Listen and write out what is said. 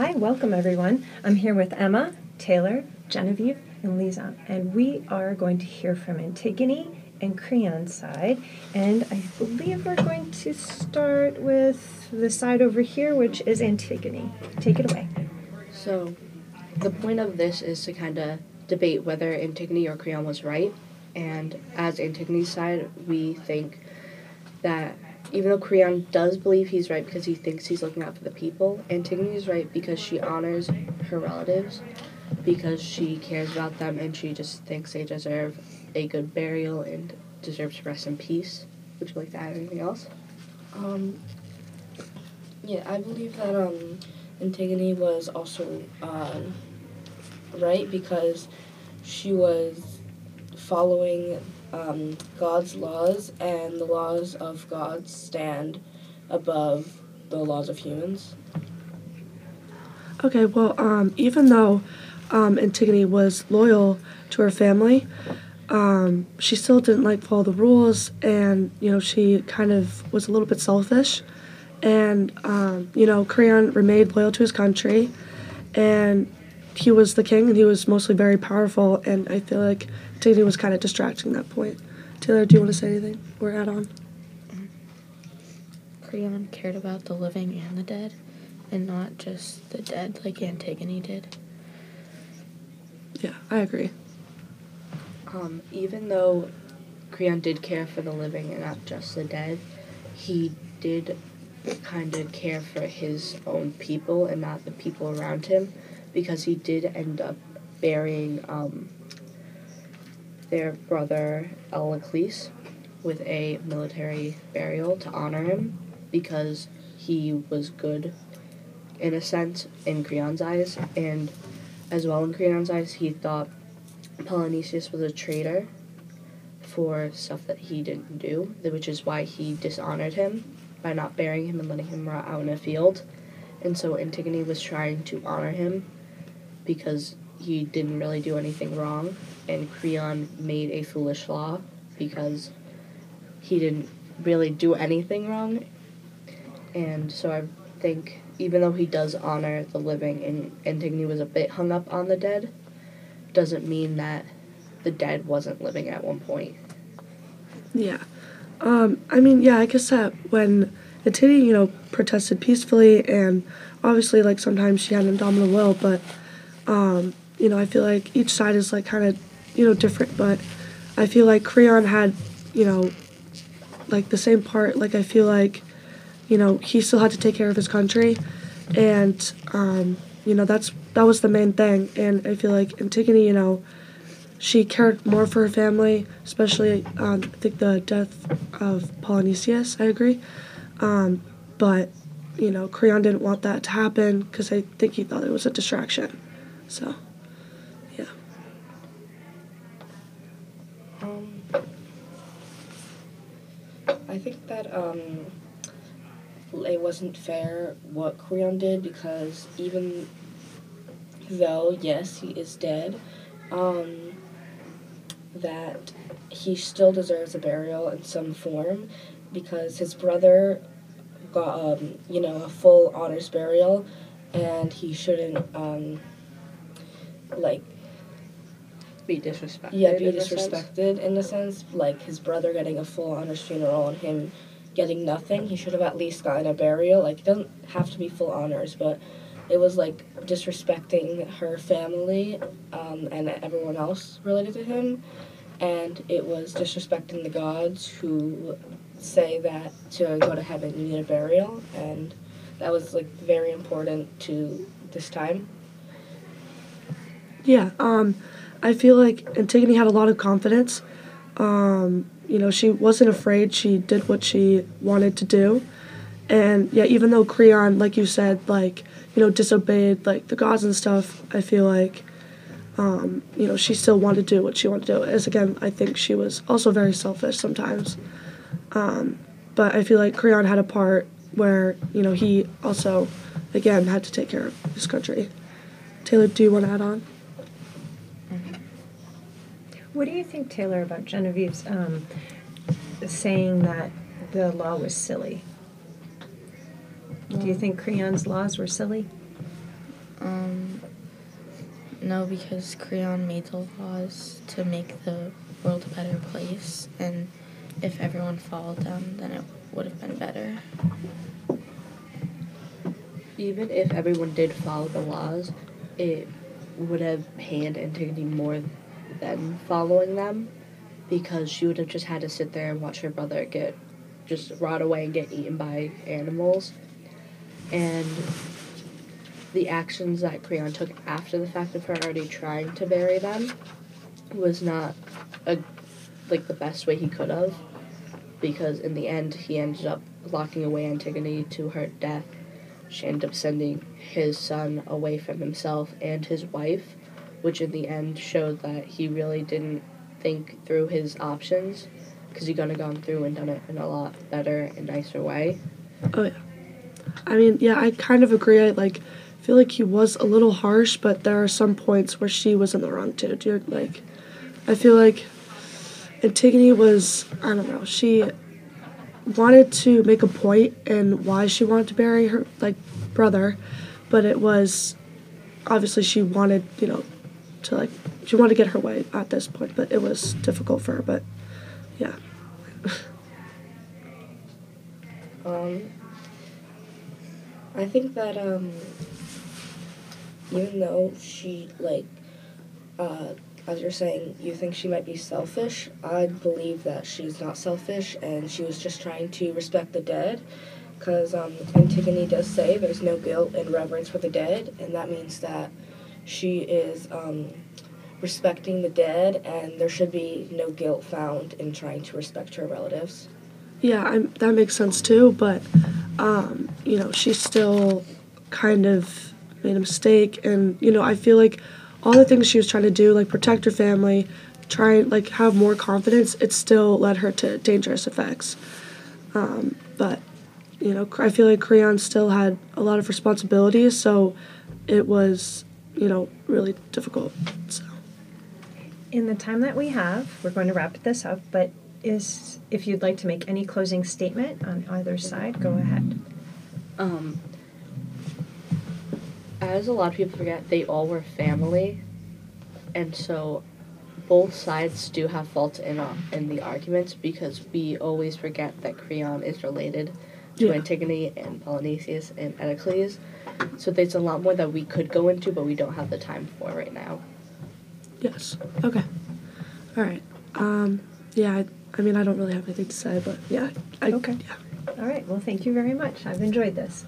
Hi, welcome everyone. I'm here with Emma, Taylor, Jennavieve, and Liza, and we are going to hear from Antigone and Creon's side. And I believe we're going to start with the side over here, which is Antigone. Take it away. So, the point of this is to kind of debate whether Antigone or Creon was right. And as Antigone's side, we think that even though Creon does believe he's right because he thinks he's looking out for the people, Antigone is right because she honors her relatives, because she cares about them, and she just thinks they deserve a good burial and deserve to rest in peace. Would you like to add anything else? Um, yeah, I believe that um, Antigone was also um, right because she was following um, God's laws, and the laws of God stand above the laws of humans. Okay, well, um, even though um, Antigone was loyal to her family, um, she still didn't like follow the rules, and you know she kind of was a little bit selfish. And um, you know, Creon remained loyal to his country, and he was the king, and he was mostly very powerful. And I feel like Antigone was kind of distracting that point. Taylor, do you want to say anything or add on? Creon cared about the living and the dead, and not just the dead like Antigone did. Yeah, I agree. Um, even though Creon did care for the living and not just the dead, he did kind of care for his own people and not the people around him because he did end up burying um, their brother Elocles with a military burial to honor him because he was good in a sense in Creon's eyes and as well in Creon's eyes he thought Polynesius was a traitor for stuff that he didn't do, which is why he dishonored him by not burying him and letting him rot out in a field. And so Antigone was trying to honor him because he didn't really do anything wrong, and Creon made a foolish law because he didn't really do anything wrong. And so I think even though he does honor the living and Antigone was a bit hung up on the dead, doesn't mean that the dead wasn't living at one point. Yeah. Um, I mean, yeah, I guess that when Antigone, you know, protested peacefully, and obviously, like, sometimes she had an indomitable will, but, um, you know, I feel like each side is, like, kind of, you know, different, but I feel like Creon had, you know, like, the same part. Like, I feel like, you know, he still had to take care of his country, and, um, you know, that's that was the main thing, and I feel like Antigone, you know, she cared more for her family, especially um, I think the death of Polynesius. I agree, um, but you know, Creon didn't want that to happen because I think he thought it was a distraction. So, yeah. Um, I think that um, it wasn't fair what Creon did because even though yes he is dead, um, that he still deserves a burial in some form because his brother got um, you know a full honors burial and he shouldn't um, like Be disrespected. yeah be in a sense. disrespected in a sense like his brother getting a full honors funeral and him getting nothing he should have at least gotten a burial like it doesn't have to be full honors but it was like disrespecting her family um, and everyone else related to him and it was disrespecting the gods who say that to go to heaven you need a burial and that was like very important to this time Yeah, um, I feel like Antigone had a lot of confidence. Um, you know, she wasn't afraid. She did what she wanted to do, and yeah, even though Creon, like you said, like you know, disobeyed like the gods and stuff, I feel like, um, you know, she still wanted to do what she wanted to do. As again, I think she was also very selfish sometimes. Um, but I feel like Creon had a part where you know he also, again, had to take care of his country. Taylor, do you want to add on? What do you think, Taylor, about Jennavieve's um, saying that the law was silly? Do you think Creon's laws were silly? Um, no, because Creon made the laws to make the world a better place, and if everyone followed them, then it would have been better. Even if everyone did follow the laws, it would have pained Antigone more than following them because she would have just had to sit there and watch her brother get just rot away and get eaten by animals. And the actions that Creon took after the fact of her already trying to bury them was not a like the best way he could have because in the end he ended up locking away Antigone to her death. She ended up sending his son away from himself and his wife, which in the end showed that he really didn't think through his options because he could have gone through and done it in a lot better and nicer way. Oh yeah. I mean, yeah, I kind of agree. I like feel like he was a little harsh, but there are some points where she was in the wrong too. You, like, I feel like Antigone was I don't know. She wanted to make a point in why she wanted to bury her like brother, but it was obviously she wanted you know to like she wanted to get her way at this point, but it was difficult for her. But yeah. Um, I think that um, even though she like, uh, as you're saying, you think she might be selfish. I believe that she's not selfish, and she was just trying to respect the dead. Because um, Antigone does say there's no guilt and reverence for the dead, and that means that she is um, respecting the dead, and there should be no guilt found in trying to respect her relatives. Yeah, I'm, that makes sense too. But um, you know, she still kind of made a mistake, and you know, I feel like all the things she was trying to do, like protect her family, try and like have more confidence, it still led her to dangerous effects. Um, but you know, I feel like Creon still had a lot of responsibilities, so it was you know really difficult. So. In the time that we have, we're going to wrap this up, but is if you'd like to make any closing statement on either side, go ahead. Um, as a lot of people forget, they all were family, and so both sides do have faults in uh, in the arguments because we always forget that Creon is related to Yeah. Antigone and Polynices and Edicles. So there's a lot more that we could go into, but we don't have the time for right now. Yes. Okay. All right. Um, yeah. I, I mean, I don't really have anything to say, but yeah. I, Okay. Yeah. All right. Well, thank you very much. I've enjoyed this.